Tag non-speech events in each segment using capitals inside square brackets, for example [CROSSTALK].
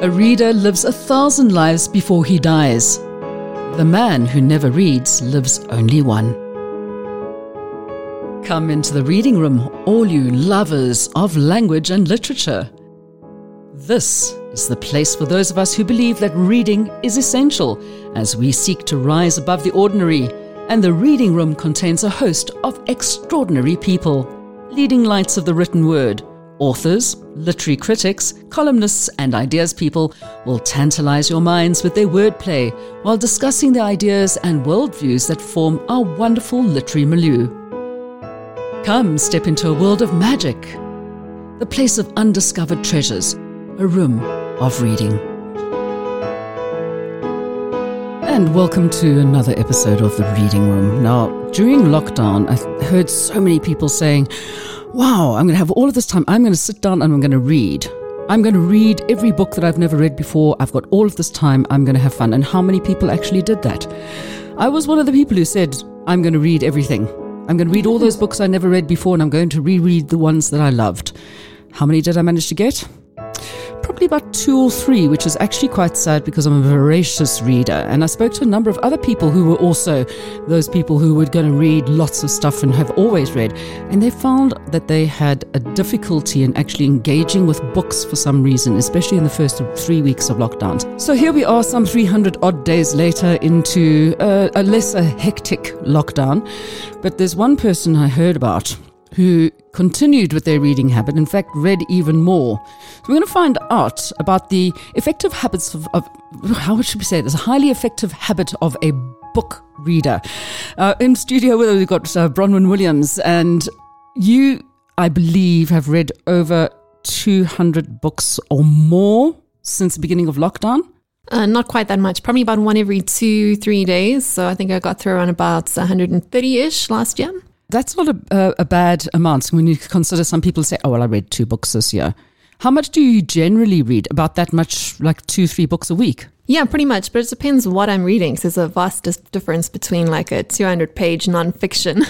A reader lives a thousand lives before he dies. The man who never reads lives only one. Come into the reading room, all you lovers of language and literature. This is the place for those of us who believe that reading is essential as we seek to rise above the ordinary, and the reading room contains a host of extraordinary people, leading lights of the written word Authors, literary critics, columnists, and ideas people will tantalize your minds with their wordplay while discussing the ideas and worldviews that form our wonderful literary milieu. Come step into a world of magic, the place of undiscovered treasures, a room of reading. And welcome to another episode of The Reading Room. Now, during lockdown, I heard so many people saying, wow, I'm going to have all of this time. I'm going to sit down and I'm going to read. I'm going to read every book that I've never read before. I've got all of this time. I'm going to have fun. And how many people actually did that? I was one of the people who said, I'm going to read everything. I'm going to read all those books I never read before and I'm going to reread the ones that I loved. How many did I manage to get? Probably about two or three, which is actually quite sad because I'm a voracious reader. And I spoke to a number of other people who were also those people who were going to read lots of stuff and have always read. And they found that they had a difficulty in actually engaging with books for some reason, especially in the first three weeks of lockdowns. So here we are, some 300 odd days later into a, a lesser hectic lockdown. But there's one person I heard about who continued with their reading habit, in fact, read even more. So we're going to find out about the effective habits of, of how should we say this, a highly effective habit of a book reader. Uh, in studio with us, we've got uh, Bronwyn Williams, and you, I believe, have read over 200 books or more since the beginning of lockdown. Uh, not quite that much, probably about one every two, three days. So I think I got through around about 130 ish last year. That's not a, a, a bad amount when you consider some people say, oh, well, I read two books this year. How much do you generally read? About that much, like two, three books a week? Yeah, pretty much. But it depends what I'm reading. So there's a vast difference between like a 200 page nonfiction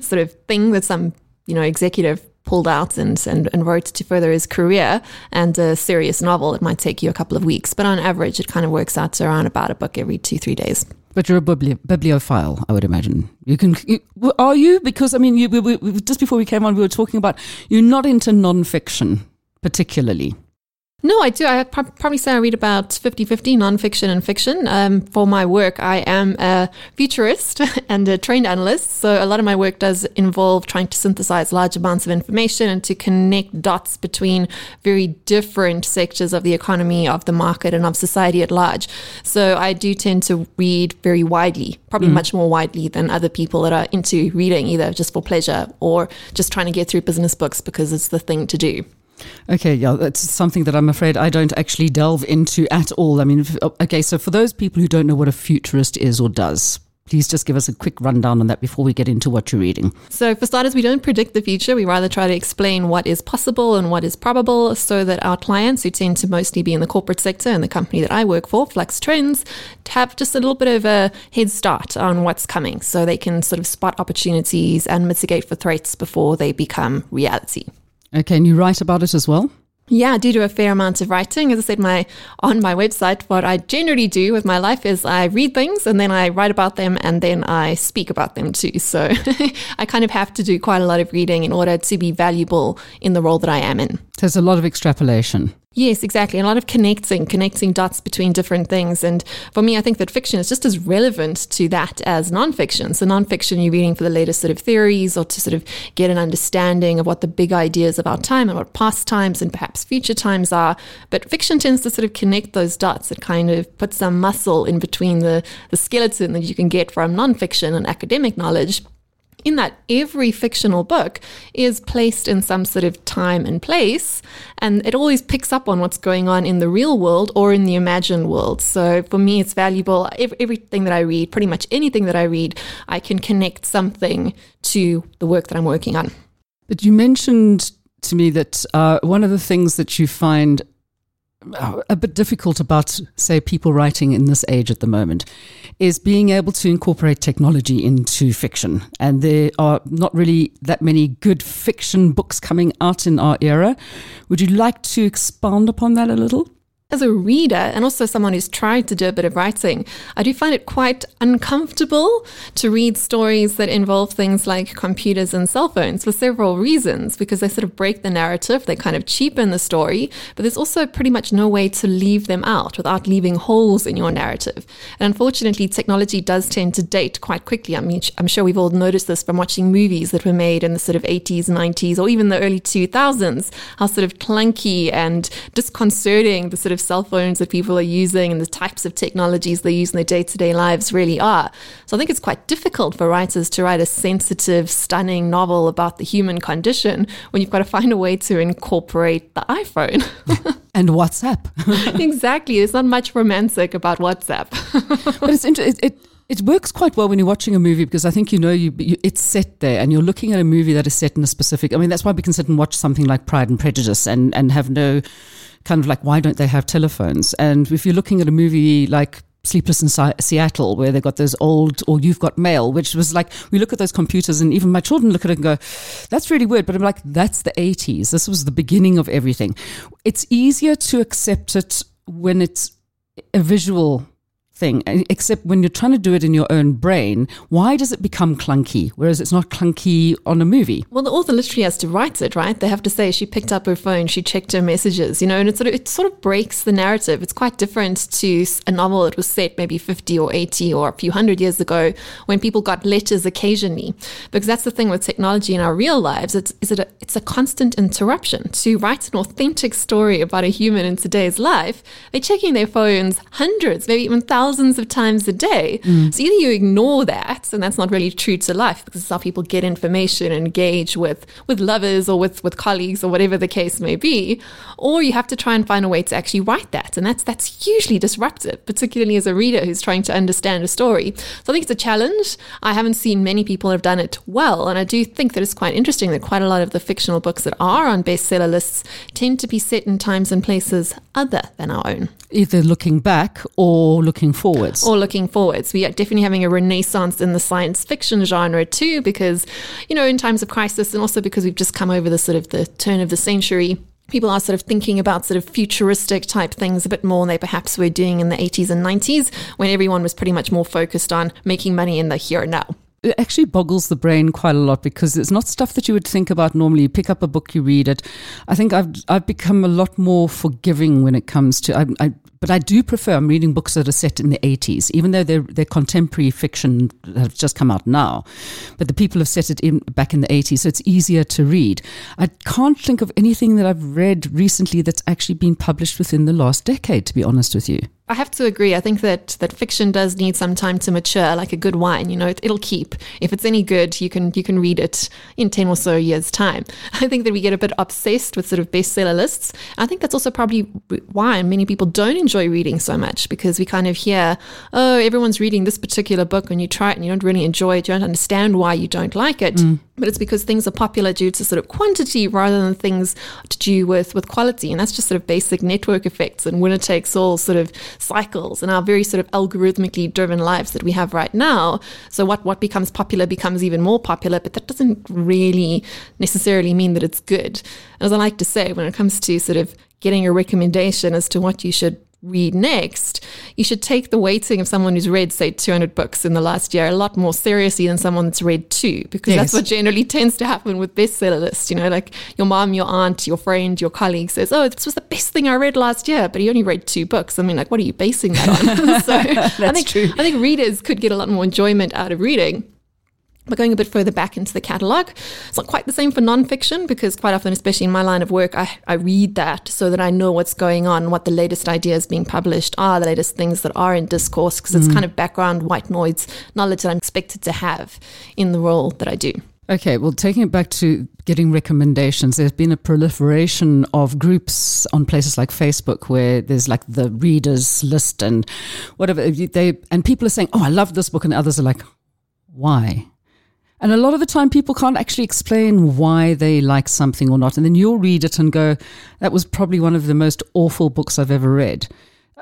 [LAUGHS] sort of thing that some, you know, executive pulled out and, and, and wrote to further his career and a serious novel. It might take you a couple of weeks. But on average, it kind of works out to around about a book every two, three days. But you're a bibli- bibliophile, I would imagine. You can, you, are you? Because I mean, you, we, we, just before we came on, we were talking about you're not into nonfiction particularly. No, I do. I probably say I read about 50 50 nonfiction and fiction. Um, for my work, I am a futurist [LAUGHS] and a trend analyst. So a lot of my work does involve trying to synthesize large amounts of information and to connect dots between very different sectors of the economy, of the market, and of society at large. So I do tend to read very widely, probably mm. much more widely than other people that are into reading, either just for pleasure or just trying to get through business books because it's the thing to do. Okay, yeah, that's something that I'm afraid I don't actually delve into at all. I mean, oh, okay, so for those people who don't know what a futurist is or does, please just give us a quick rundown on that before we get into what you're reading. So, for starters, we don't predict the future. We rather try to explain what is possible and what is probable so that our clients, who tend to mostly be in the corporate sector and the company that I work for, Flux Trends, have just a little bit of a head start on what's coming so they can sort of spot opportunities and mitigate for threats before they become reality. Okay, and you write about it as well? Yeah, I do do a fair amount of writing. As I said, my on my website, what I generally do with my life is I read things and then I write about them and then I speak about them too. So [LAUGHS] I kind of have to do quite a lot of reading in order to be valuable in the role that I am in. There's a lot of extrapolation. Yes, exactly. A lot of connecting, connecting dots between different things. And for me, I think that fiction is just as relevant to that as nonfiction. So, nonfiction, you're reading for the latest sort of theories or to sort of get an understanding of what the big ideas of our time and what past times and perhaps future times are. But fiction tends to sort of connect those dots. It kind of puts some muscle in between the, the skeleton that you can get from nonfiction and academic knowledge in that every fictional book is placed in some sort of time and place, and it always picks up on what's going on in the real world or in the imagined world. So for me, it's valuable. Everything that I read, pretty much anything that I read, I can connect something to the work that I'm working on. But you mentioned to me that uh, one of the things that you find a bit difficult about, say, people writing in this age at the moment is being able to incorporate technology into fiction. And there are not really that many good fiction books coming out in our era. Would you like to expound upon that a little? As a reader and also someone who's tried to do a bit of writing, I do find it quite uncomfortable to read stories that involve things like computers and cell phones for several reasons, because they sort of break the narrative, they kind of cheapen the story, but there's also pretty much no way to leave them out without leaving holes in your narrative. And unfortunately, technology does tend to date quite quickly. I mean, I'm sure we've all noticed this from watching movies that were made in the sort of 80s, 90s, or even the early 2000s, how sort of clunky and disconcerting the sort of of cell phones that people are using and the types of technologies they use in their day to day lives really are. So I think it's quite difficult for writers to write a sensitive, stunning novel about the human condition when you've got to find a way to incorporate the iPhone. [LAUGHS] and WhatsApp. [LAUGHS] exactly. There's not much romantic about WhatsApp. [LAUGHS] but it's interesting. It, it, it works quite well when you're watching a movie because I think you know you, you, it's set there and you're looking at a movie that is set in a specific. I mean, that's why we can sit and watch something like Pride and Prejudice and, and have no kind of like, why don't they have telephones? And if you're looking at a movie like Sleepless in Seattle, where they got those old, or You've Got Mail, which was like, we look at those computers and even my children look at it and go, that's really weird. But I'm like, that's the 80s. This was the beginning of everything. It's easier to accept it when it's a visual thing, eh, except when you're trying to do it in your own brain, why does it become clunky? Whereas it's not clunky on a movie. Well, the author literally has to write it, right? They have to say she picked up her phone, she checked her messages, you know, and it sort of it sort of breaks the narrative. It's quite different to a novel that was set maybe 50 or 80 or a few hundred years ago when people got letters occasionally. Because that's the thing with technology in our real lives. It's is it a, it's a constant interruption. To write an authentic story about a human in today's life, they're checking their phones hundreds, maybe even thousands thousands of times a day. Mm. So either you ignore that, and that's not really true to life because it's how people get information and engage with with lovers or with with colleagues or whatever the case may be, or you have to try and find a way to actually write that, and that's that's hugely disruptive, particularly as a reader who's trying to understand a story. So I think it's a challenge. I haven't seen many people have done it well, and I do think that it's quite interesting that quite a lot of the fictional books that are on bestseller lists tend to be set in times and places other than our own. Either looking back or looking forwards. Or looking forwards. We are definitely having a renaissance in the science fiction genre too, because, you know, in times of crisis and also because we've just come over the sort of the turn of the century people are sort of thinking about sort of futuristic type things a bit more than they perhaps were doing in the 80s and 90s when everyone was pretty much more focused on making money in the here and now it actually boggles the brain quite a lot because it's not stuff that you would think about normally. You pick up a book, you read it. I think I've I've become a lot more forgiving when it comes to. I, I but I do prefer. I'm reading books that are set in the 80s, even though they're they're contemporary fiction that have just come out now. But the people have set it in back in the 80s, so it's easier to read. I can't think of anything that I've read recently that's actually been published within the last decade. To be honest with you. I have to agree. I think that that fiction does need some time to mature, like a good wine. You know, it, will keep. If it's any good, you can you can read it in ten or so years' time. [LAUGHS] I think that we get a bit obsessed with sort of bestseller lists. I think that's also probably why many people don't enjoy reading so much because we kind of hear, oh, everyone's reading this particular book, and you try it and you don't really enjoy it. You don't understand why you don't like it. Mm. But it's because things are popular due to sort of quantity rather than things to do with with quality, and that's just sort of basic network effects and winner takes all sort of cycles and our very sort of algorithmically driven lives that we have right now. So what what becomes popular becomes even more popular, but that doesn't really necessarily mean that it's good. and As I like to say, when it comes to sort of getting a recommendation as to what you should read next, you should take the weighting of someone who's read, say, 200 books in the last year a lot more seriously than someone that's read two, because yes. that's what generally [LAUGHS] tends to happen with bestseller lists. You know, like your mom, your aunt, your friend, your colleague says, Oh, this was the best thing I read last year, but he only read two books. I mean, like, what are you basing that on? [LAUGHS] so I [LAUGHS] think, true. I think readers could get a lot more enjoyment out of reading but going a bit further back into the catalogue, it's not quite the same for nonfiction because quite often, especially in my line of work, I, I read that so that I know what's going on, what the latest ideas being published are, the latest things that are in discourse, because it's mm. kind of background white noise knowledge that I'm expected to have in the role that I do. Okay, well, taking it back to getting recommendations, there's been a proliferation of groups on places like Facebook where there's like the readers list and whatever they and people are saying, "Oh, I love this book," and others are like, "Why?" And a lot of the time, people can't actually explain why they like something or not. And then you'll read it and go, that was probably one of the most awful books I've ever read.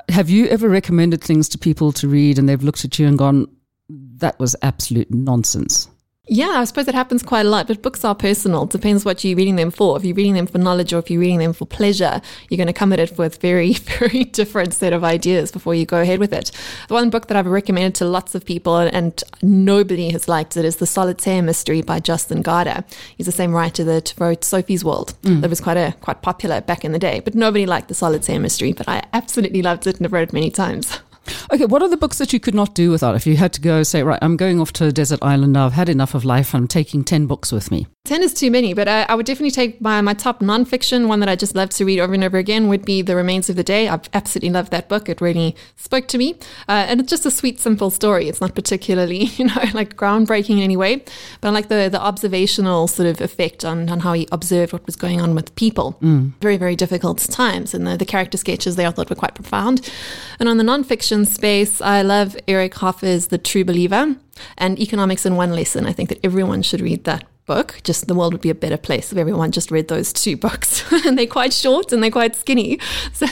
Have you ever recommended things to people to read and they've looked at you and gone, that was absolute nonsense? Yeah, I suppose it happens quite a lot, but books are personal. It depends what you're reading them for. If you're reading them for knowledge or if you're reading them for pleasure, you're going to come at it with very, [LAUGHS] very different set of ideas before you go ahead with it. The one book that I've recommended to lots of people and nobody has liked it is The Solitaire Mystery by Jostein Gaarder. He's the same writer that wrote Sophie's World. Mm. That was quite a quite popular back in the day, but nobody liked The Solitaire Mystery, but I absolutely loved it and have read it many times. Okay, what are the books that you could not do without? If you had to go, say, right, I'm going off to a desert island now, I've had enough of life, I'm taking 10 books with me. 10 is too many, but I, I would definitely take my, my top nonfiction, one that I just love to read over and over again, would be The Remains of the Day. I've absolutely loved that book. It really spoke to me. Uh, and it's just a sweet, simple story. It's not particularly, [LAUGHS] you know, like groundbreaking in any way, but I like the, the observational sort of effect on, on how he observed what was going on with people. Mm. Very, very difficult times. And the, the character sketches there I thought were quite profound. And on the nonfiction space, I love Eric Hoffer's The True Believer and Economics in One Lesson. I think that everyone should read that book. Just the world would be a better place if everyone just read those two books. [LAUGHS] and they're quite short and they're quite skinny. [LAUGHS] So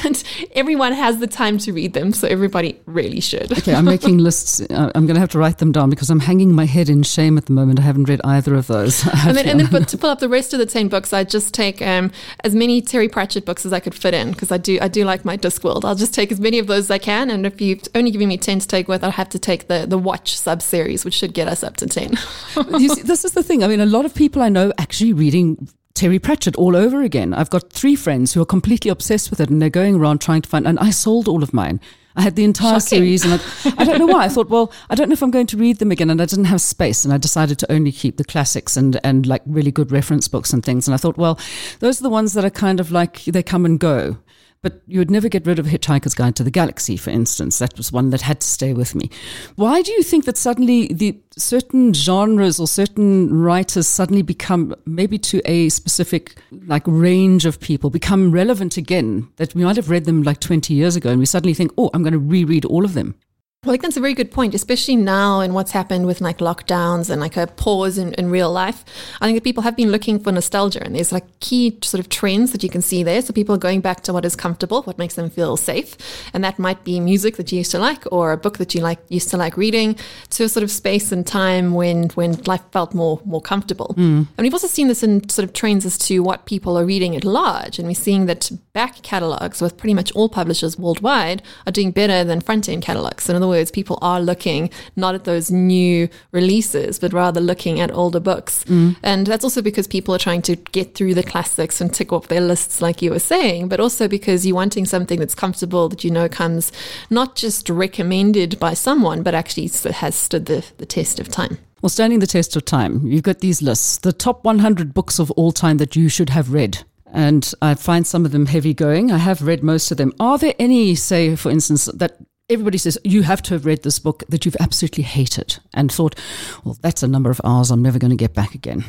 everyone has the time to read them. So everybody really should. okay, I'm making [LAUGHS] lists. Uh, I'm going to have to write them down because I'm hanging my head in shame at the moment. I haven't read either of those. and then, and then but to pull up the rest of the 10 books, I just take um, as many Terry Pratchett books as I could fit in because I do I do like my Discworld. I'll just take as many of those as I can. And if you've only given me 10 to take with, I'll have to take the, the Watch sub series, which should get us up to 10. see, this is the thing. I mean, a lot of people I know actually reading Terry Pratchett all over again. I've got three friends who are completely obsessed with it and they're going around trying to find, and I sold all of mine. I had the entire Shocking. series and I, [LAUGHS] I, don't know why. I thought, well, I don't know if I'm going to read them again. And I didn't have space. And I decided to only keep the classics and, and like really good reference books and things. And I thought, well, those are the ones that are kind of like they come and go. But you would never get rid of Hitchhiker's Guide to the Galaxy, for instance. That was one that had to stay with me. Why do you think that suddenly the certain genres or certain writers suddenly become maybe to a specific like range of people become relevant again? That we might have read them like 20 years ago and we suddenly think, oh, I'm going to reread all of them. Well, I think that's a very good point, especially now and what's happened with like lockdowns and like a pause in, in real life. I think that people have been looking for nostalgia and there's like key sort of trends that you can see there. So people are going back to what is comfortable, what makes them feel safe. And that might be music that you used to like or a book that you like used to like reading to a sort of space and time when when life felt more more comfortable. Mm. And we've also seen this in sort of trends as to what people are reading at large. And we're seeing that back catalogs with pretty much all publishers worldwide are doing better than front end catalogs. So in other words, people are looking not at those new releases, but rather looking at older books. Mm. And that's also because people are trying to get through the classics and tick off their lists, like you were saying, but also because you're wanting something that's comfortable that you know comes not just recommended by someone, but actually has stood the, the test of time. Well, standing the test of time, you've got these lists, the top 100 books of all time that you should have read and I find some of them heavy going. I have read most of them. Are there any, say, for instance, that everybody says you have to have read this book that you've absolutely hated and thought, well, that's a number of hours I'm never going to get back again?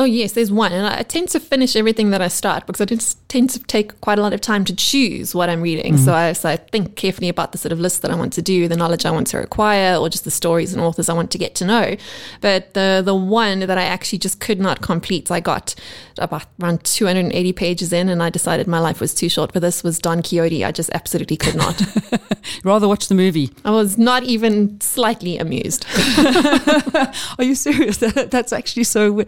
Oh, yes, there's one. And I tend to finish everything that I start because I tend to take quite a lot of time to choose what I'm reading. Mm-hmm. So, I, so I think carefully about the sort of list that I want to do, the knowledge I want to acquire, or just the stories and authors I want to get to know. But the, the one that I actually just could not complete, I got about around 280 pages in and I decided my life was too short for this was Don Quixote. I just absolutely could not. [LAUGHS] Rather watch the movie. I was not even slightly amused. [LAUGHS] Are you serious? That, [LAUGHS] that's actually so.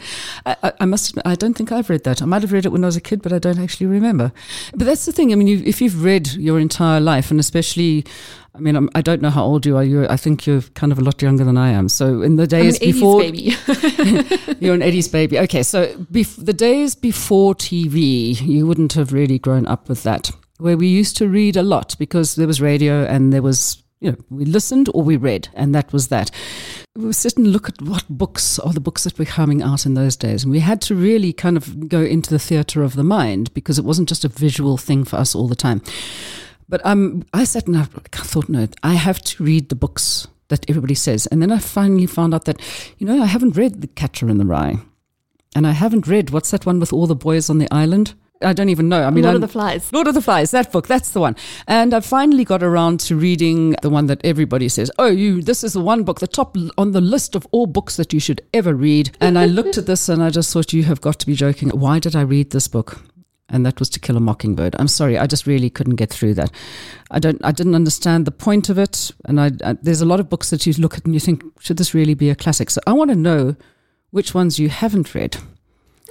Uh, I, I, must admit, I don't think I've read that. I might have read it when I was a kid, but I don't actually remember. But that's the thing. I mean, you, if you've read your entire life, and especially, I mean, I'm, I do not know how old you are. You, I think you're kind of a lot younger than I am. So in the days before, baby. [LAUGHS] [LAUGHS] you're an 80s baby. Okay, so bef- the days before TV, you wouldn't have really grown up with that. Where we used to read a lot because there was radio and there was you know, we listened or we read, and that was that. We sit and look at what books are the books that were coming out in those days. And we had to really kind of go into the theatre of the mind because it wasn't just a visual thing for us all the time. But um, I sat and I thought, no, I have to read the books that everybody says. And then I finally found out that, you know, I haven't read The Catcher in the Rye. And I haven't read, what's that one with all the boys on the island? I don't even know. I mean, Lord I'm, of the Flies. Lord of the Flies, that book, that's the one. And I finally got around to reading the one that everybody says, oh, you, this is the one book, the top on the list of all books that you should ever read. And I looked at this and I just thought, you have got to be joking. Why did I read this book? And that was To Kill a Mockingbird. I'm sorry, I just really couldn't get through that. I don't, I didn't understand the point of it. And I, I there's a lot of books that you look at and you think, should this really be a classic? So I want to know which ones you haven't read.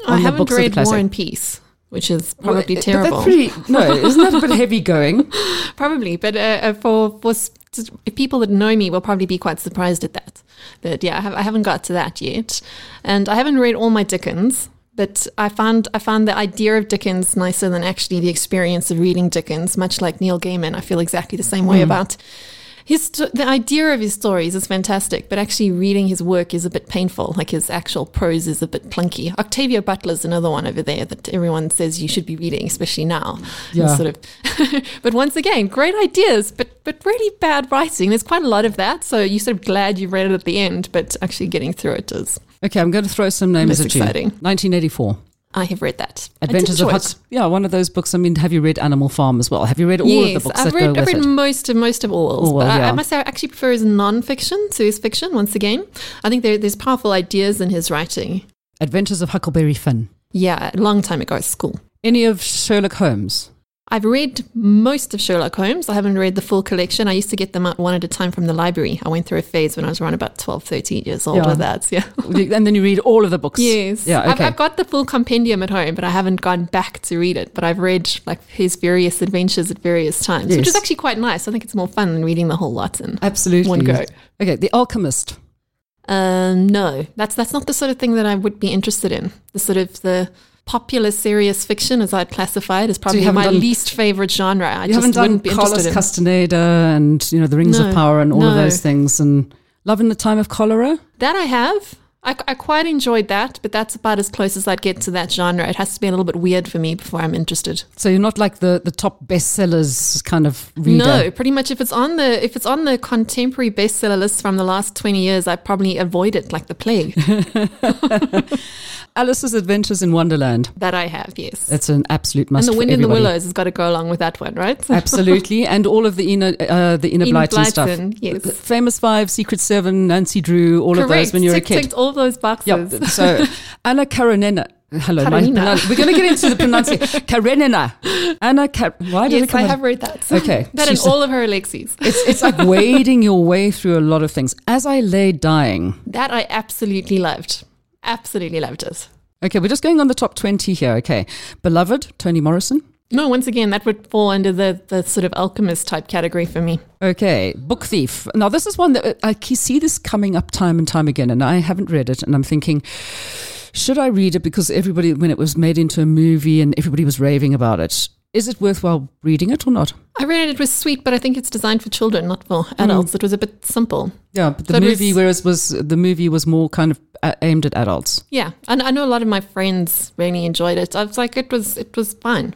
I haven't books of the read War and Peace, which is probably Well, terrible. That's pretty, [LAUGHS] no, isn't that a bit heavy going? [LAUGHS] Probably, but uh, uh, for for just- people that know me will probably be quite surprised at that. But yeah, I, have, I haven't got to that yet, and I haven't read all my Dickens. But I found I found the idea of Dickens nicer than actually the experience of reading Dickens. Much like Neil Gaiman, I feel exactly the same way about his the idea of his stories is fantastic, but actually reading his work is a bit painful. Like his actual prose is a bit plunky. Octavia Butler's another one over there that everyone says you should be reading, especially now. Yeah. Sort of. [LAUGHS] but once again, great ideas, but but really bad writing. There's quite a lot of that. So you're sort of glad you read it at the end, but actually getting through it is. Okay, I'm going to throw some names at you. 1984. I have read that. Adventures of Huck. Yeah, one of those books. I mean, have you read Animal Farm as well? Have you read all yes, of the books I've that read, go I've with read it? most of most of. Orwell, but I, yeah. I must say, I actually prefer his non-fiction to his fiction. Once again, I think there, there's powerful ideas in his writing. Adventures of Huckleberry Finn. Yeah, a long time ago at school. Any of Sherlock Holmes? I've read most of Sherlock Holmes. I haven't read the full collection. I used to get them out one at a time from the library. I went through a phase when I was around about 12, 13 years old Yeah. with that. Yeah. [LAUGHS] and then you read all of the books. Yes. Yeah, I've, okay. I've got the full compendium at home, but I haven't gone back to read it. But I've read like his various adventures at various times, which is actually quite nice. I think it's more fun than reading the whole lot in Absolutely. one go. Okay, The Alchemist. Um, no, that's that's not the sort of thing that I would be interested in. The sort of the popular serious fiction, as I'd classify it, is probably haven't my done- least favorite genre. I You just haven't done wouldn't be Carlos interested in. Castaneda and, you know, The Rings No, of Power and all of those things. And Love in the Time of Cholera. That I have. I, I quite enjoyed that, but that's about as close as I'd get to that genre. It has to be a little bit weird for me before I'm interested. So you're not like the, the top bestsellers kind of reader. No, pretty much if it's on the if it's on the contemporary bestseller list from the last twenty years, I probably avoid it like the plague. [LAUGHS] Alice's Adventures in Wonderland. that I have, yes. It's an absolute must. and the Wind in the. Willows has got to go along with that one, right? [LAUGHS] Absolutely, and all of the Enid uh, the Enid Blyton stuff. Yes. Famous Five, Secret Seven, Nancy Drew, all of those when you're a kid. ticked all those boxes. Yep. So [LAUGHS] Anna Karenina. Hello, Karenina. pronoun- we're going to get into the pronunciation. Karenina. Anna. Kar- Why did Yes, come I have read that. Okay. that and all of her Alexies. It's, it's like [LAUGHS] wading your way through a lot of things. As I lay dying. That I absolutely loved. Absolutely loved it. Okay, we're just going on the top 20 here. Okay. Beloved, Toni Morrison. No, once again, that would fall under the, the sort of alchemist type category for me. Okay, Book Thief. Now, this is one that uh, I see this coming up time and time again, and I haven't read it, and I'm thinking, should I read it? Because everybody, when it was made into a movie and everybody was raving about it, is it worthwhile reading it or not? I read it, it was sweet, but I think it's designed for children, not for adults. It was a bit simple. Yeah, but the So movie, was- whereas was the movie was more kind of uh, aimed at adults. Yeah. And I know a lot of my friends really enjoyed it. I was like, it was it was fine.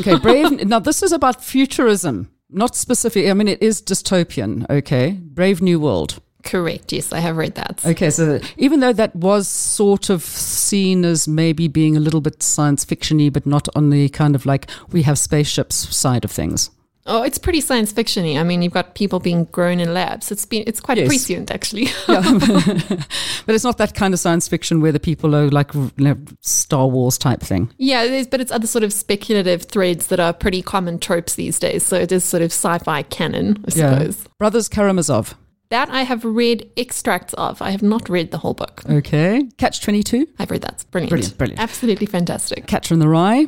Okay, Brave. now, this is about futurism, not specific. I mean, it is dystopian. Okay, Brave New World. Correct. Yes, I have read that. Okay, so even though that was sort of seen as maybe being a little bit science fictiony, but not on the kind of like we have spaceships side of things. Oh, it's pretty science fictiony. I mean, you've got people being grown in labs. It's been it's quite Yes. prescient actually. [LAUGHS] [LAUGHS] But it's not that kind of science fiction where the people are like you know, Star Wars type thing. yeah, it is, but it's other sort of speculative threads that are pretty common tropes these days. So it is sort of sci-fi canon, I suppose. Brothers Karamazov. That I have read extracts of. I have not read the whole book. Okay. Catch 22. I've read that. It's brilliant. Brilliant, brilliant. Absolutely fantastic. Catcher in the Rye.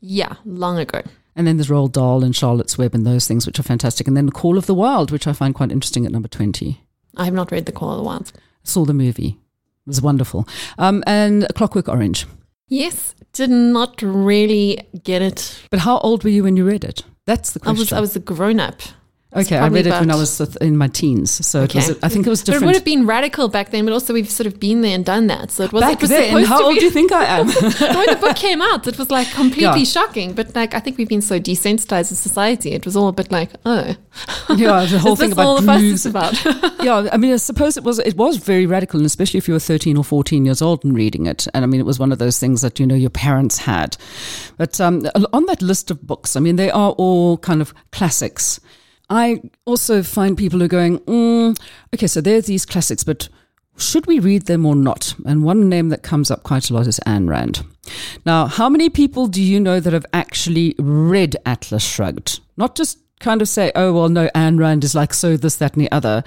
Yeah, long ago. And then there's Roald Dahl and Charlotte's Web and those things, which are fantastic. And then The Call of the Wild, which I find quite interesting at number 20. I have not read The Call of the Wild. Saw the movie. It was wonderful. Um, and Clockwork Orange. Yes, did not really get it. But how old were you when you read it? That's the question. I was I was a grown up. Okay, I read it when I was in my teens. So it was, I think it was But it would have been radical back then, but also we've sort of been there and done that. So it was, Back it was then, how old do you think I am? [LAUGHS] when the book [LAUGHS] came out, it was like completely Yeah. shocking. But like I think we've been so desensitized as society, it was all a bit like, oh, yeah, the [LAUGHS] whole thing about the fuss blues. is about? yeah, I mean, I suppose it was it was very radical, and especially if you were thirteen or fourteen years old and reading it. And I mean, it was one of those things that you know your parents had. But um, on that list of books, I mean, they are all kind of classics. I also find people are going, mm, okay, so there's these classics, but should we read them or not? And one name that comes up quite a lot is Ayn Rand. Now, how many people do you know that have actually read Atlas Shrugged? Not just kind of say, oh, well, no, Ayn Rand is like so, this, that, and the other,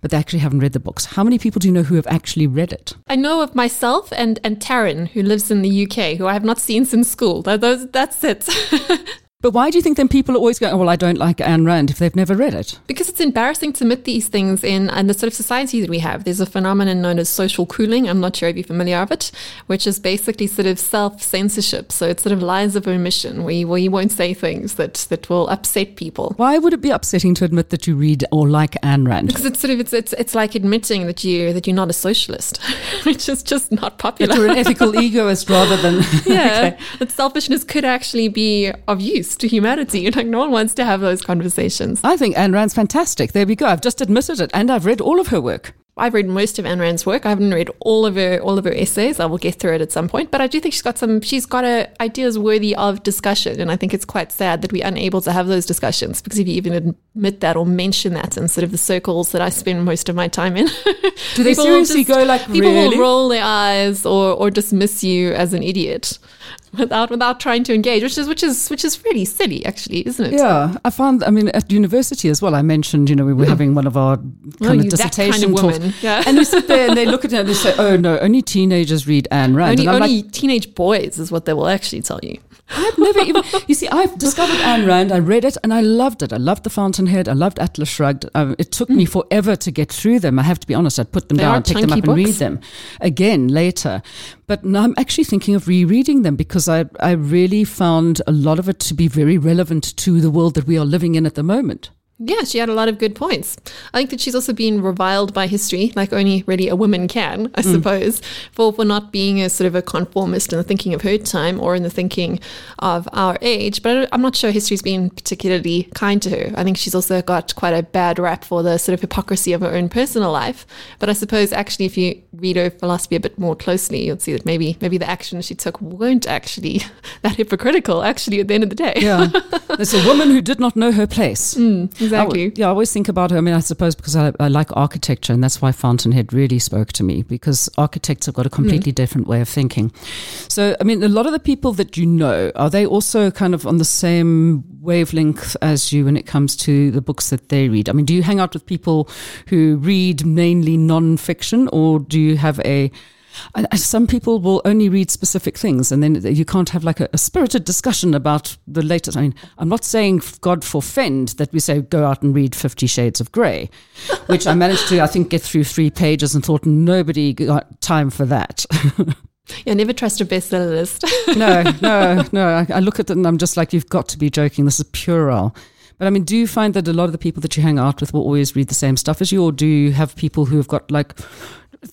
but they actually haven't read the books. How many people do you know who have actually read it? I know of myself and, and Taryn, who lives in the UK, who I have not seen since school. Those, that's it. [LAUGHS] But why do you think then people are always going, oh, well, I don't like Anne Rand if they've never read it? Because it's embarrassing to admit these things in, in the sort of society that we have. There's a phenomenon known as social cooling. I'm not sure if you're familiar of it, which is basically sort of self censorship. So it's sort of lies of omission where you, where you won't say things that, that will upset people. Why would it be upsetting to admit that you read or like Anne Rand? Because it's sort of it's it's, it's like admitting that you that you're not a socialist, [LAUGHS] which is just not popular. That you're an ethical [LAUGHS] egoist rather than [LAUGHS] yeah. okay. That selfishness could actually be of use to humanity. Like no one wants to have those conversations. I think Anne Rand's fantastic. There we go. I've just admitted it, and I've read all of her work. I've read most of Anne Rand's work. I haven't read all of her all of her essays. I will get through it at some point, but I do think she's got some. She's got a, ideas worthy of discussion, and I think it's quite sad that we're unable to have those discussions because if you even admit that or mention that in sort of the circles that I spend most of my time in, [LAUGHS] do they seriously just, go like people really? will roll their eyes or or dismiss you as an idiot [LAUGHS] without without trying to engage, which is which is which is really silly, actually, isn't it? Yeah, I found. I mean, at university as well. I mentioned, you know, we were mm. having one of our kind oh, of dissertation kind of talks, yeah. and you sit there and they look at it and they say, "Oh no, only teenagers read Ayn Rand." Only, only like, teenage boys is what they will actually tell you. I've never even. You see, I've discovered Anne Rand. I read it and I loved it. I loved The Fountainhead. I loved Atlas Shrugged. Um, it took mm. me forever to get through them. I have to be honest. I'd put them they down, pick them up, books. and read them again later. But now I'm actually thinking of rereading them because I I really found a lot of it to be very relevant to the world that we are living in at the moment. Yeah, she had a lot of good points. I think that she's also been reviled by history, like only really a woman can, I mm. suppose, for, for not being a sort of a conformist in the thinking of her time or in the thinking of our age. But I'm not sure history's been particularly kind to her. I think she's also got quite a bad rap for the sort of hypocrisy of her own personal life. But I suppose actually, if you read her philosophy a bit more closely, you'll see that maybe maybe the actions she took weren't actually [LAUGHS] that hypocritical. Actually, at the end of the day, yeah, [LAUGHS] there's a woman who did not know her place. Mm. Exactly. I, yeah, I always think about her. I mean, I suppose because I, I, like architecture, and that's why Fountainhead really spoke to me because architects have got a completely mm. different way of thinking. So, I mean, a lot of the people that you know are they also kind of on the same wavelength as you when it comes to the books that they read? I mean, do you hang out with people who read mainly non-fiction, or do you have a some people will only read specific things, and then you can't have like a, a, spirited discussion about the latest. I mean, I'm not saying God forfend that we say go out and read Fifty Shades of Grey, which I managed to, I think, get through three pages and thought nobody got time for that. [LAUGHS] Yeah, never trust a bestseller list. [LAUGHS] no, no, no. I, I, look at it and I'm just like, you've got to be joking. This is puerile. But I mean, do you find that a lot of the people that you hang out with will always read the same stuff as you, or do you have people who have got like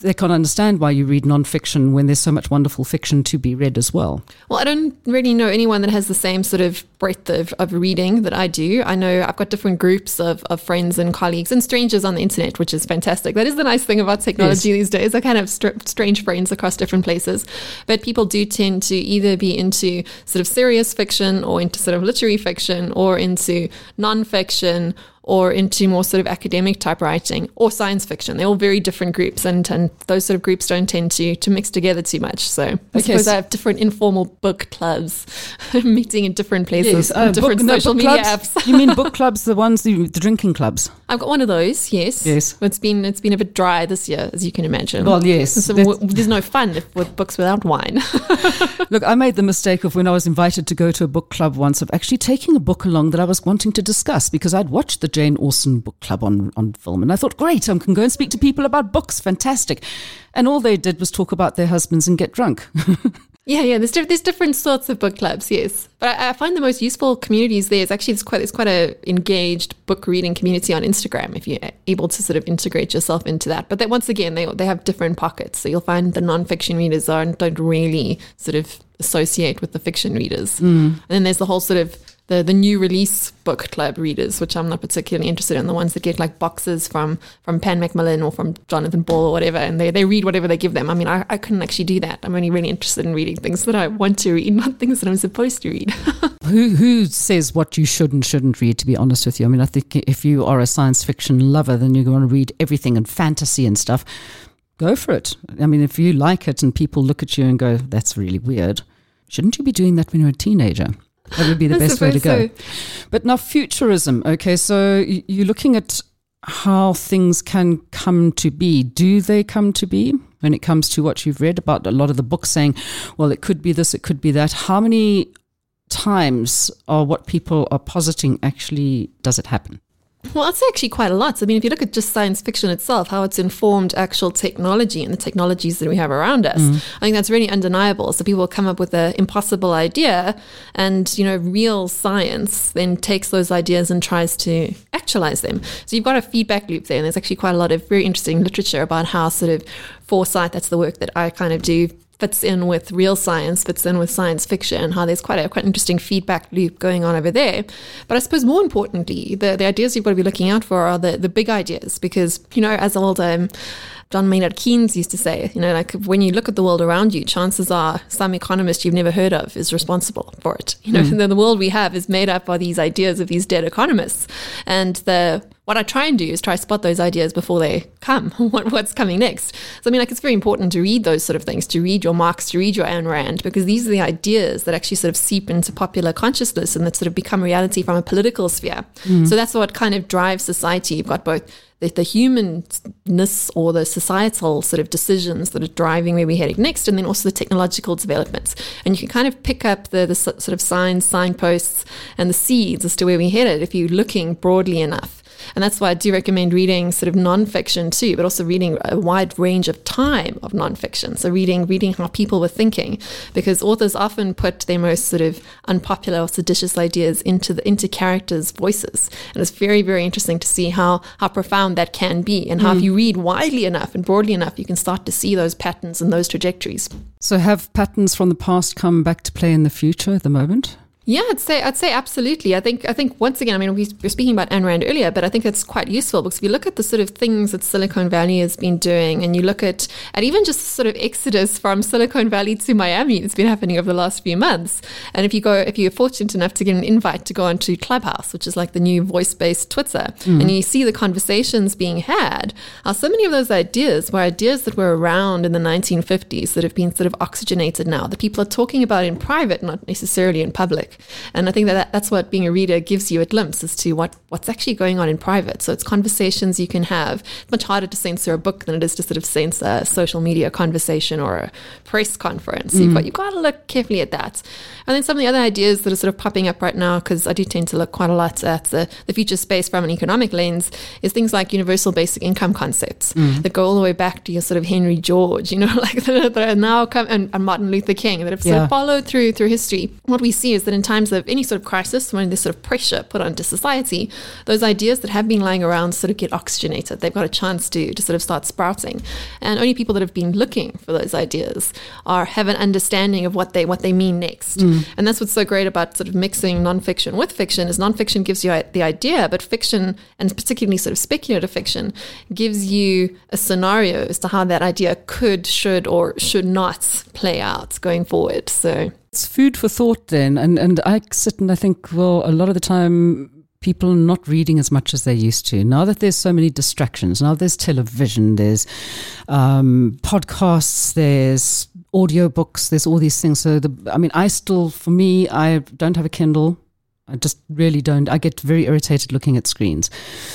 they can't understand why you read nonfiction when there's so much wonderful fiction to be read as well. Well, I don't really know anyone that has the same sort of breadth of, of reading that I do. I know I've got different groups of, of friends and colleagues and strangers on the internet, which is fantastic. That is the nice thing about technology yes. these days. I kind of have strange friends across different places. But people do tend to either be into sort of serious fiction or into sort of literary fiction or into nonfiction or into more sort of academic type writing or science fiction. They're all very different groups, and, and those sort of groups don't tend to to mix together too much. So I okay, suppose so I have different informal book clubs [LAUGHS] meeting in different places, yes, uh, different book, social no, media clubs, apps. you mean book [LAUGHS] clubs, the ones the, the, drinking clubs? I've got one of those. Yes, yes. It's been it's been a bit dry this year, as you can imagine. Well, yes. So there's no fun if, with books without wine. [LAUGHS] Look, I made the mistake of when I was invited to go to a book club once of actually taking a book along that I was wanting to discuss because I'd watched the Jane Austen book club on, on film. And I thought, great, I can go and speak to people about books. Fantastic. And all they did was talk about their husbands and get drunk. [LAUGHS] yeah, yeah. There's, there's different sorts of book clubs, yes. But I, I find the most useful communities there is actually it's quite it's quite a engaged book reading community on Instagram if you're able to sort of integrate yourself into that. But that once again they they have different pockets. So you'll find the nonfiction readers aren't don't really sort of associate with the fiction readers. Mm. And then there's the whole sort of the the new release book club readers, which I'm not particularly interested in. The ones that get like boxes from from Pan Macmillan or from Jonathan Ball or whatever, and they, they read whatever they give them. I mean, I, I couldn't actually do that. I'm only really interested in reading things that I want to read, [LAUGHS] not things that I'm supposed to read. [LAUGHS] who who says what you should and shouldn't read? To be honest with you, I mean, I think if you are a science fiction lover, then you're going to read everything and fantasy and stuff. Go for it. I mean, if you like it and people look at you and go, "That's really weird," shouldn't you be doing that when you're a teenager? That would be the best way to go. But now, futurism. Okay, so you're looking at how things can come to be. Do they come to be when it comes to what you've read about a lot of the books saying, well, it could be this, it could be that? How many times are what people are positing actually does it happen? Well, say actually quite a lot. I mean, if you look at just science fiction itself, how it's informed actual technology and the technologies that we have around us, mm. I think that's really undeniable. So people come up with an impossible idea, and you know, real science then takes those ideas and tries to actualize them. So you've got a feedback loop there, and there's actually quite a lot of very interesting literature about how sort of foresight. That's the work that I kind of do fits in with real science, fits in with science fiction, how there's quite a quite interesting feedback loop going on over there. But I suppose more importantly, the, the ideas you've got to be looking out for are the, the big ideas because, you know, as old um, John Maynard Keynes used to say, you know, like when you look at the world around you, chances are some economist you've never heard of is responsible for it. You know, [LAUGHS] the, the world we have is made up by these ideas of these dead economists. And the what I try and do is try to spot those ideas before they come, [LAUGHS] what, what's coming next. So, I mean, like, it's very important to read those sort of things, to read your Marx, to read your Ayn Rand, because these are the ideas that actually sort of seep into popular consciousness and that sort of become reality from a political sphere. Hmm. So, that's what kind of drives society. You've got both the, the humanness or the societal sort of decisions that are driving where we're heading next, and then also the technological developments. And you can kind of pick up the, the sort of signs, signposts, and the seeds as to where we're headed if you're looking broadly enough. And that's why I do recommend reading sort of nonfiction too, but also reading a wide range of time of nonfiction. So reading reading how people were thinking, because authors often put their most sort of unpopular or seditious ideas into the into characters' voices, and it's very very interesting to see how how profound that can be, and how if mm. you read widely enough and broadly enough, you can start to see those patterns and those trajectories. So, have patterns from the past come back to play in the future at the moment? Yeah, I'd say I'd say absolutely. I think I think once again, I mean, we were speaking about Ayn Rand earlier, but I think that's quite useful because if you look at the sort of things that Silicon Valley has been doing, and you look at at even just sort of exodus from Silicon Valley to Miami, it's been happening over the last few months. And if you go, if you're fortunate enough to get an invite to go onto Clubhouse, which is like the new voice-based Twitter, and you see the conversations being had, uh, so many of those ideas were ideas that were around in the 1950s that have been sort of oxygenated now. That people are talking about in private, not necessarily in public. And I think that, that that's what being a reader gives you a glimpse as to what, what's actually going on in private. So it's conversations you can have. It's much harder to censor a book than it is to sort of censor a social media conversation or a press conference. So you've mm. got, you've got to look carefully at that. And then some of the other ideas that are sort of popping up right now, because I do tend to look quite a lot at the, the future space from an economic lens, is things like universal basic income concepts mm. that go all the way back to your sort of Henry George, you know, [LAUGHS] like that are now come and, and Martin Luther King that have sort Yeah. of followed through through history. What we see is that in times of any sort of crisis, when there's sort of pressure put onto society, those ideas that have been lying around sort of get oxygenated. They've got a chance to to sort of start sprouting, and only people that have been looking for those ideas are have an understanding of what they what they mean next. Mm. And that's what's so great about sort of mixing nonfiction with fiction is nonfiction gives you the idea, but fiction and particularly sort of speculative fiction gives you a scenario as to how that idea could, should, or should not play out going forward. So It's food for thought then. And, and I sit and I think, well, a lot of the time, people not reading as much as they used to. Now that there's so many distractions, now there's television, there's um, podcasts, there's audiobooks, there's all these things. So, the, I mean, I still, for me, I don't have a Kindle. I just really don't. I get very irritated looking at screens.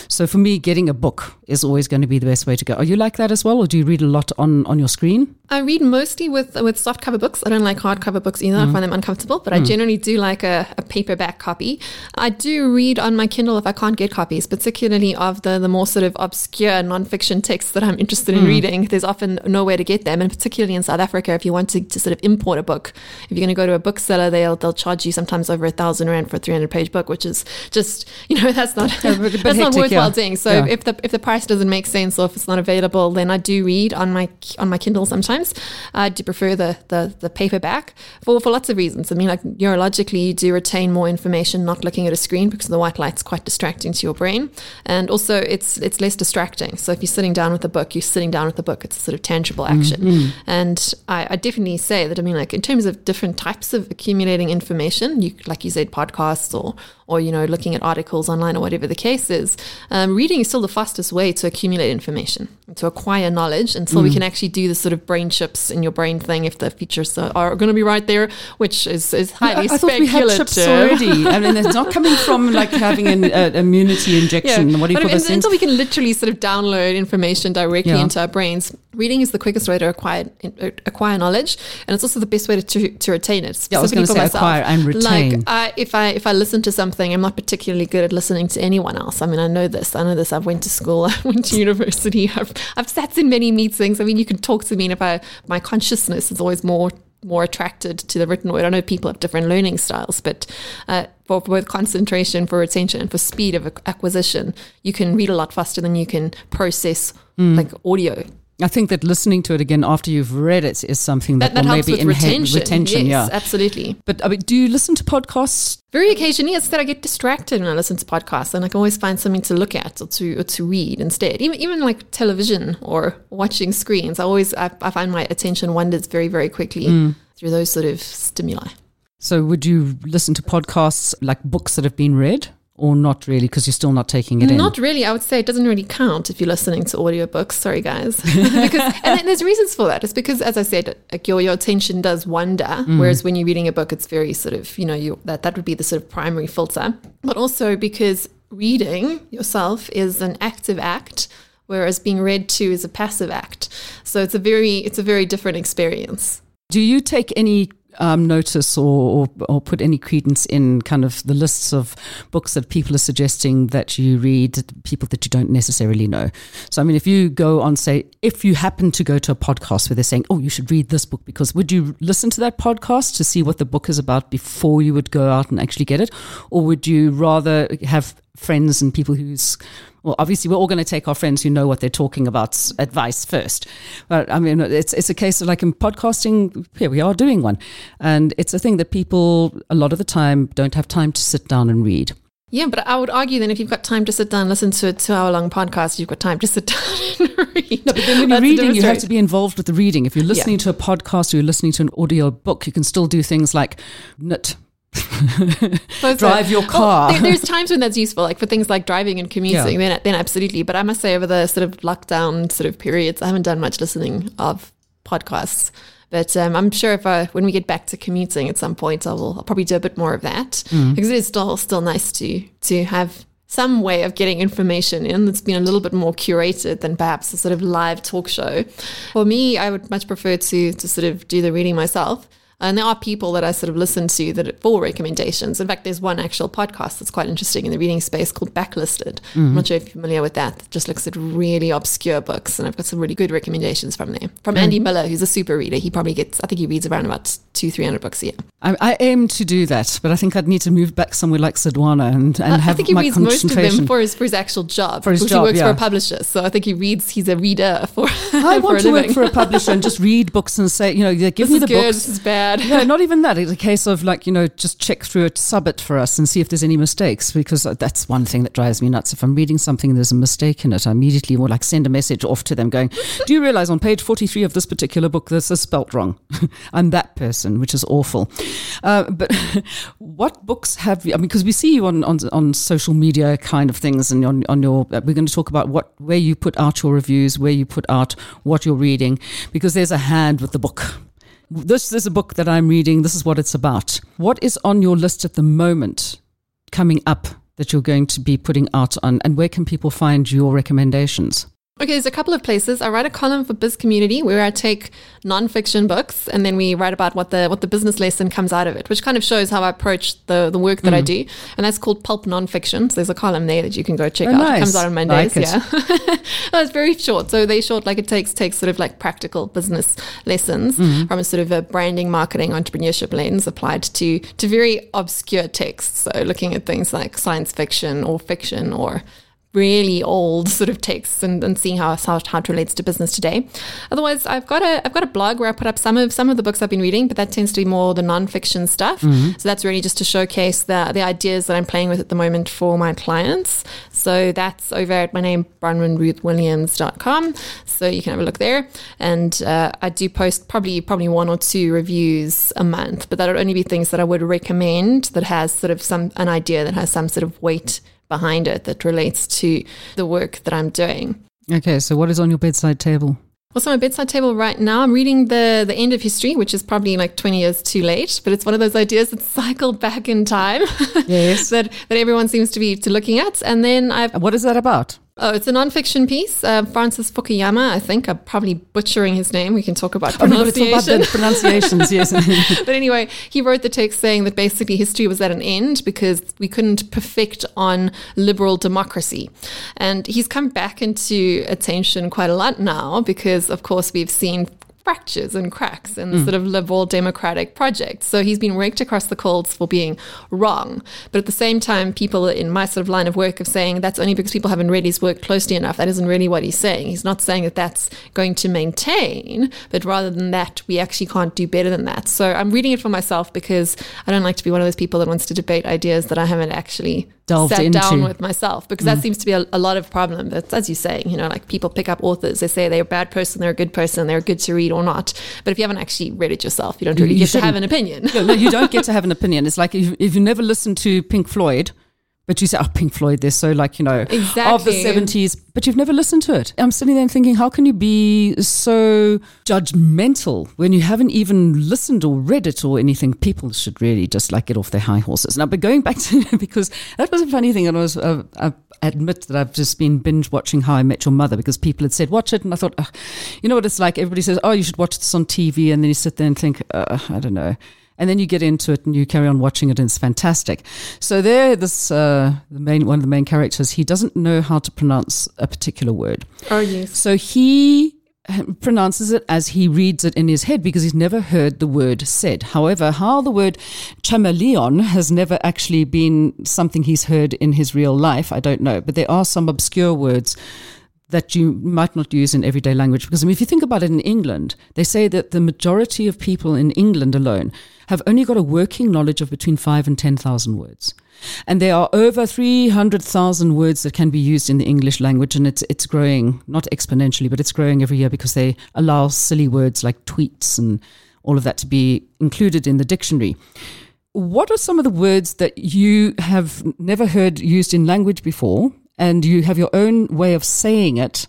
So for me, getting a book is always going to be the best way to go. Are you like that as well, or do you read a lot on, on your screen? I read mostly with with soft cover books. I don't like hardcover books either. I mm-hmm. find them uncomfortable, but I mm. generally do like a, a paperback copy. I do read on my Kindle if I can't get copies, particularly of the, the more sort of obscure nonfiction texts that I'm interested in mm. reading. There's often nowhere to get them, and particularly in South Africa, if you want to, to sort of import a book, if you're going to go to a bookseller, they'll they'll charge you sometimes over a thousand rand for a 300 page book, which is just you know [LAUGHS] that's not [LAUGHS] Yeah, but- but that's not worthwhile yeah. doing. So Yeah. if the if the price doesn't make sense or if it's not available, then I do read on my on my Kindle sometimes. I do prefer the the, the paperback for for lots of reasons. I mean, like neurologically, you do retain more information not looking at a screen because the white light's quite distracting to your brain, and also it's it's less distracting. So if you're sitting down with a book, you're sitting down with a book. It's a sort of tangible mm-hmm. action, and I, I definitely say that. I mean, like in terms of different types of accumulating information, you like you said, podcasts or or you know looking at articles online or whatever the case is um, reading is still the fastest way to accumulate information to acquire knowledge until mm. we can actually do the sort of brain chips in your brain thing if the features are going to be right there which is, is highly I, I thought we had chips already I mean it's not coming [LAUGHS] from like having an uh, immunity injection yeah. what do you but call until we can literally sort of download information directly yeah. into our brains reading is the quickest way to acquire acquire knowledge and it's also the best way to, to, to retain it yeah, I was going to say myself. acquire and retain like if I if I listen to something I'm not particularly good at listening to anyone else. I mean I know this. I know this. I've went to school. [LAUGHS] I went to university. I've, I've sat in many meetings. I mean you can talk to me and if I my consciousness is always more more attracted to the written word. I know people have different learning styles, but uh, for, for, both concentration, for retention, and for speed of acquisition, you can read a lot faster than you can process mm. like audio. I think that listening to it again after you've read it is something that, that, that will maybe enhance retention. retention yes, yeah, absolutely. But I mean, do you listen to podcasts? Very occasionally, it's that I get distracted when I listen to podcasts, and I can always find something to look at or to or to read instead. Even even like television or watching screens, I always I, I find my attention wanders very very quickly mm. through those sort of stimuli. So, would you listen to podcasts like books that have been read? Or not really because you're still not taking it in? Not really. I would say it doesn't really count if you're listening to audiobooks. Sorry, guys. [LAUGHS] because and there's reasons for that. It's because, as I said, like your, your attention does wander, mm. whereas when you're reading a book, it's very sort of you know you that that would be the sort of primary filter. But also because reading yourself is an active act, whereas being read to is a passive act. So it's a very it's a very different experience. Do you take any um, notice or, or, or, put any credence in kind of the lists of books that people are suggesting that you read, people that you don't necessarily know. So, I mean, if you go on, say, if you happen to go to a podcast where they're saying, oh, you should read this book, because would you listen to that podcast to see what the book is about before you would go out and actually get it? Or would you rather have friends and people who's well, obviously, we're all going to take our friends who know what they're talking about advice first. But I mean, it's it's a case of like in podcasting. Here we are doing one, and it's a thing that people a lot of the time don't have time to sit down and read. Yeah, but I would argue then if you've got time to sit down and listen to a two hour long podcast, you've got time to sit [LAUGHS] down and read. No, but then when you're That's reading, you have to be involved with the reading. If you're listening yeah. to a podcast or you're listening to an audio book, you can still do things like knit [LAUGHS] drive your car. there, there's times when that's useful, like for things like driving and commuting. Yeah. Then, then absolutely. But I must say, over the sort of lockdown sort of periods, I haven't done much listening of podcasts. But um, I'm sure if I, when we get back to commuting at some point, I will I'll probably do a bit more of that mm. because it is still still nice to to have some way of getting information in that's been a little bit more curated than perhaps a sort of live talk show. For me, I would much prefer to to sort of do the reading myself. And there are people that I sort of listen to that for recommendations. In fact, there's one actual podcast that's quite interesting in the reading space called Backlisted. Mm-hmm. I'm not sure if you're familiar with that. It just looks at really obscure books, and I've got some really good recommendations from there. From mm-hmm. Andy Miller, who's a super reader. He probably gets, I think he reads around about two, three hundred books a year. I, I, aim to do that, but I think I'd need to move back somewhere like Sodwana and, and uh, have I think he reads most of them for his for his actual job. For his job, he works yeah. for a publisher, so I think he reads. He's a reader for. I [LAUGHS] want to work for a publisher and just read books and say, you know, give this me the good, books. This is bad. Yeah, not even that. It's a case of like, you know, just check through it, sub it for us and see if there's any mistakes because that's one thing that drives me nuts. If I'm reading something and there's a mistake in it, I immediately will like send a message off to them going, Do you realize on page 43 of this particular book, this is spelt wrong? [LAUGHS] I'm that person, which is awful. Uh, but [LAUGHS] what books have you, I mean, because we see you on, on, on social media kind of things and on, on your, uh, we're going to talk about what, where you put out your reviews, where you put out what you're reading, because there's a hand with the book this is a book that I'm reading. This is what it's about. What is on your list at the moment coming up that you're going to be putting out on, and where can people find your recommendations? Okay, there's a couple of places. I write a column for Biz Community where I take nonfiction books and then we write about what the what the business lesson comes out of it, which kind of shows how I approach the the work that mm. I do. And that's called Pulp Nonfiction. So there's a column there that you can go check oh, out. Nice. It comes out on Mondays. Like yeah, [LAUGHS] it's very short. So they short like it takes takes sort of like practical business lessons mm. from a sort of a branding, marketing, entrepreneurship lens applied to to very obscure texts. So looking at things like science fiction or fiction or really old sort of texts and, and seeing how, how how it relates to business today. Otherwise, I've got a I've got a blog where I put up some of some of the books I've been reading, but that tends to be more the nonfiction stuff. Mm-hmm. So that's really just to showcase the the ideas that I'm playing with at the moment for my clients. So that's over at my name, bronwynruthwilliams.com. So you can have a look there. And uh, I do post probably probably one or two reviews a month, but that would only be things that I would recommend that has sort of some an idea that has some sort of weight behind it that relates to the work that I'm doing. Okay, so what is on your bedside table? What's on my bedside table right now? I'm reading the the end of history, which is probably like 20 years too late, but it's one of those ideas that [LAUGHS] cycle back in time. Yes. [LAUGHS] that that everyone seems to be to looking at. And then I've What is that about? Oh, it's a nonfiction piece. Uh, Francis Fukuyama, I think I'm probably butchering his name. We can talk about Oh, no, but it's all pronunciation. about the pronunciations, yes. [LAUGHS] but anyway, he wrote the text saying that basically history was at an end because we couldn't perfect on liberal democracy. And he's come back into attention quite a lot now because, of course, we've seen fractures and cracks in the mm. sort of liberal democratic project. So he's been raked across the coals for being wrong. But at the same time, people in my sort of line of work are saying that's only because people haven't read his work closely enough. That isn't really what he's saying. He's not saying that that's going to maintain, but rather than that, we actually can't do better than that. So I'm reading it for myself because I don't like to be one of those people that wants to debate ideas that I haven't actually Delved sat down with myself because that mm. seems to be a, a lot of problem. That's as you say, you know, like people pick up authors, they say they're a bad person, they're a good person, they're good to read or not. But if you haven't actually read it yourself, you don't really you get to have an opinion. no, no, you don't get [LAUGHS] to have an opinion. It's like if, if you never listened to Pink Floyd, but you say, oh, Pink Floyd, they're so like, you know, of the Exactly. 70s, but you've never listened to it. I'm sitting there thinking, how can you be so judgmental when you haven't even listened or read it or anything? People should really just like get off their high horses. Now, but going back [LAUGHS] to, because that was a funny thing. And I was, uh, I admit that I've just been binge watching How I Met Your Mother because people had said, watch it. And I thought, "Ugh." you know what it's like? Everybody says, oh, you should watch this on TV. And then you sit there and think, uh, I don't know. And then you get into it and you carry on watching it, and it's fantastic. So there, this uh, the main one of the main characters, he doesn't know how to pronounce a particular word, Oh yes. so he pronounces it as he reads it in his head because he's never heard the word said. However, how the word chameleon has never actually been something he's heard in his real life, I don't know. But there are some obscure words that you might not use in everyday language. Because I mean, if you think about it in England, they say that the majority of people in England alone have only got a working knowledge of between five and 10,000 words. And there are over 300,000 words that can be used in the English language, and it's, it's growing, not exponentially, but it's growing every year because they allow silly words like tweets and all of that to be included in the dictionary. What are some of the words that you have never heard used in language before, and you have your own way of saying it,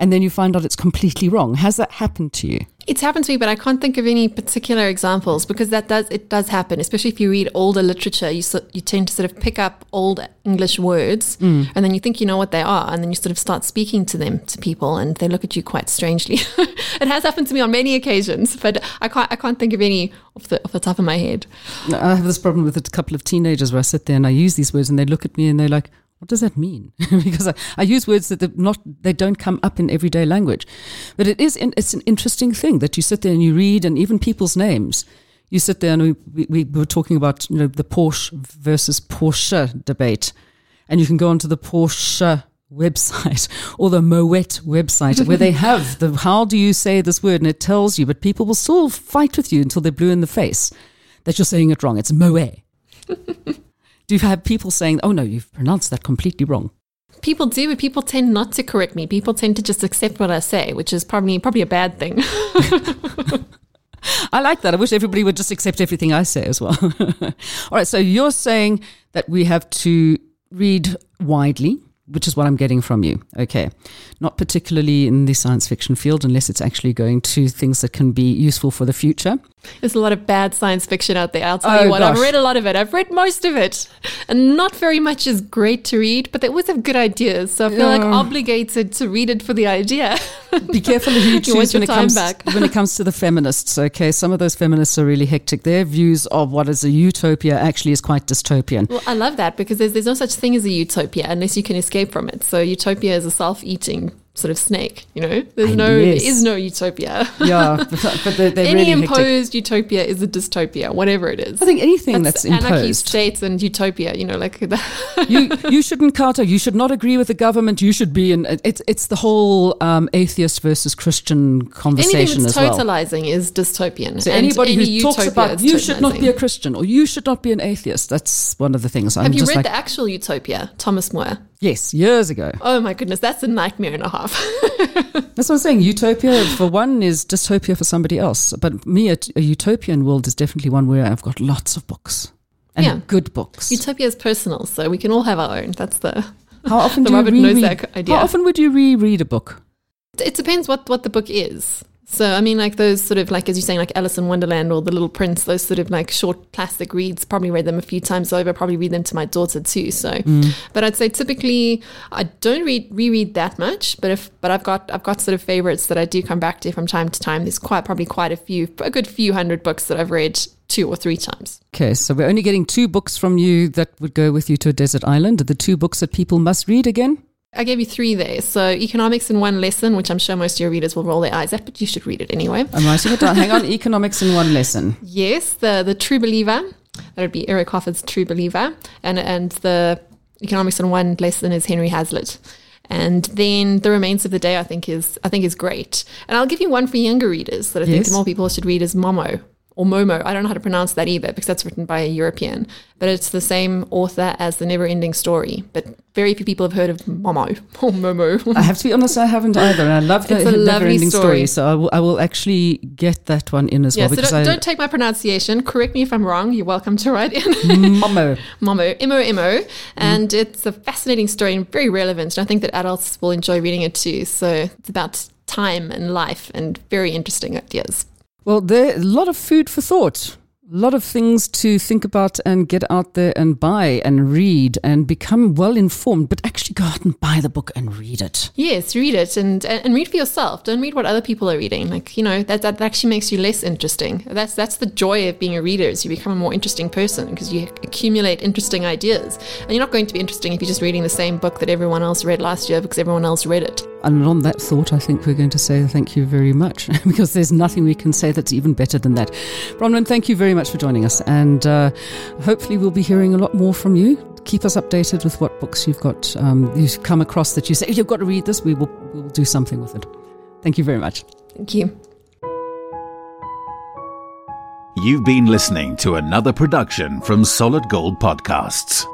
and then you find out it's completely wrong? Has that happened to you? It's happened to me, but I can't think of any particular examples because that does it does happen, especially if you read older literature. You so, you tend to sort of pick up old English words, mm. and then you think you know what they are, and then you sort of start speaking to them to people, and they look at you quite strangely. [LAUGHS] it has happened to me on many occasions, but I can't I can't think of any off the off the top of my head. I have this problem with a couple of teenagers where I sit there and I use these words and they look at me and they're like, what does that mean? [LAUGHS] because I, I use words that not, they don't come up in everyday language. But it is, in, it's an interesting thing that you sit there and you read and even people's names. You sit there and we, we, we were talking about, you know, the Porsche versus Porsche debate. And you can go onto the Porsche website [LAUGHS] or the Moet website where they [LAUGHS] have the, how do you say this word? And it tells you, but people will still fight with you until they're blue in the face that you're saying it wrong. It's Moet. Do you have people saying, oh no, you've pronounced that completely wrong? People do, but people tend not to correct me. People tend to just accept what I say, which is probably probably a bad thing. [LAUGHS] [LAUGHS] I like that. I wish everybody would just accept everything I say as well. [LAUGHS] All right. So you're saying that we have to read widely, which is what I'm getting from you. Okay. Not particularly in the science fiction field, unless it's actually going to things that can be useful for the future. There's a lot of bad science fiction out there. I'll tell Oh, you what, I've read a lot of it. I've read most of it. And not very much is great to read, but they always have good ideas. So I feel like obligated to read it for the idea. Be careful who you [LAUGHS] choose when it comes back. when it comes to the feminists. Okay, some of those feminists are really hectic. Their views of what is a utopia actually is quite dystopian. well, I love that because there's, there's no such thing as a utopia unless you can escape from it. So utopia is a self-eating sort of snake, you know? There's no, there is no utopia. [LAUGHS] Yeah, but, but they're, they're [LAUGHS] Any really hectic. imposed utopia is a dystopia, whatever it is. I think anything that's, anarchy, imposed. states, and utopia. You know, like [LAUGHS] you you shouldn't counter. You should not agree with the government. You should be in. It's it's the whole um, atheist versus Christian anything conversation that's as well. totalizing is dystopian. So anybody any who talks about you should not be a. Christian or you should not be an atheist, that's one of the things. I'm Have you just read like, the actual Utopia, Thomas More? Yes, years ago. Oh my goodness, that's a nightmare and a half. [LAUGHS] That's what I'm saying. Utopia, for one, is dystopia for somebody else. But me, a, a utopian world is definitely one where I've got lots of books and Yeah. good books. Utopia is personal, so we can all have our own. That's the. How often [LAUGHS] the do you Robert reread? Nozick idea. How often would you reread a book? It depends what what the book is. So I mean, like those sort of like as you're saying, like Alice in Wonderland or The Little Prince, those sort of like short plastic reads. Probably read them a few times over. Probably read them to my daughter too. So, mm. but I'd say typically I don't read reread that much. But if but I've got I've got sort of favorites that I do come back to from time to time. There's quite probably quite a few, a good few hundred books that I've read two or three times. Okay, so we're only getting two books from you that would go with you to a desert island. The two books that people must read again? I gave you three there. So economics in one lesson, which I'm sure most of your readers will roll their eyes at, but you should read it anyway. I'm writing it down. Hang on. [LAUGHS] Economics in one lesson. Yes, the the True Believer. That would be Eric Hoffer's True Believer, and and the economics in one lesson is Henry Hazlitt. And then the remains of the day, I think is I think is great. And I'll give you one for younger readers that I Yes. think more people should read is Momo or Momo. I don't know how to pronounce that either because that's written by a European, but it's the same author as the Never Ending Story. But very few people have heard of Momo [LAUGHS] or Momo. I have to be honest, I haven't either. And I love the never ending story. story. So I will, I will actually get that one in as yeah, well. so don't, I, don't take my pronunciation. Correct me if I'm wrong. You're welcome to write in. [LAUGHS] Momo. Momo, M-O-M-O, mm-hmm. and it's a fascinating story and very relevant. And I think that adults will enjoy reading it too. So it's about time and life and very interesting ideas. Well, there a lot of food for thought. A lot of things to think about and get out there and buy and read and become well informed, but actually go out and buy the book and read it. Yes, read it and and read for yourself. Don't read what other people are reading. Like you know that that actually makes you less interesting. That's that's the joy of being a reader. Is you become a more interesting person because you accumulate interesting ideas. And you're not going to be interesting if you're just reading the same book that everyone else read last year because everyone else read it. And on that thought, I think we're going to say thank you very much [LAUGHS] because there's nothing we can say that's even better than that. Bronwyn, thank you very much for joining us. And uh, hopefully, we'll be hearing a lot more from you. Keep us updated with what books you've got, um, you've come across that you say, you've got to read this. We will, we will do something with it. Thank you very much. Thank you. You've been listening to another production from Solid Gold Podcasts.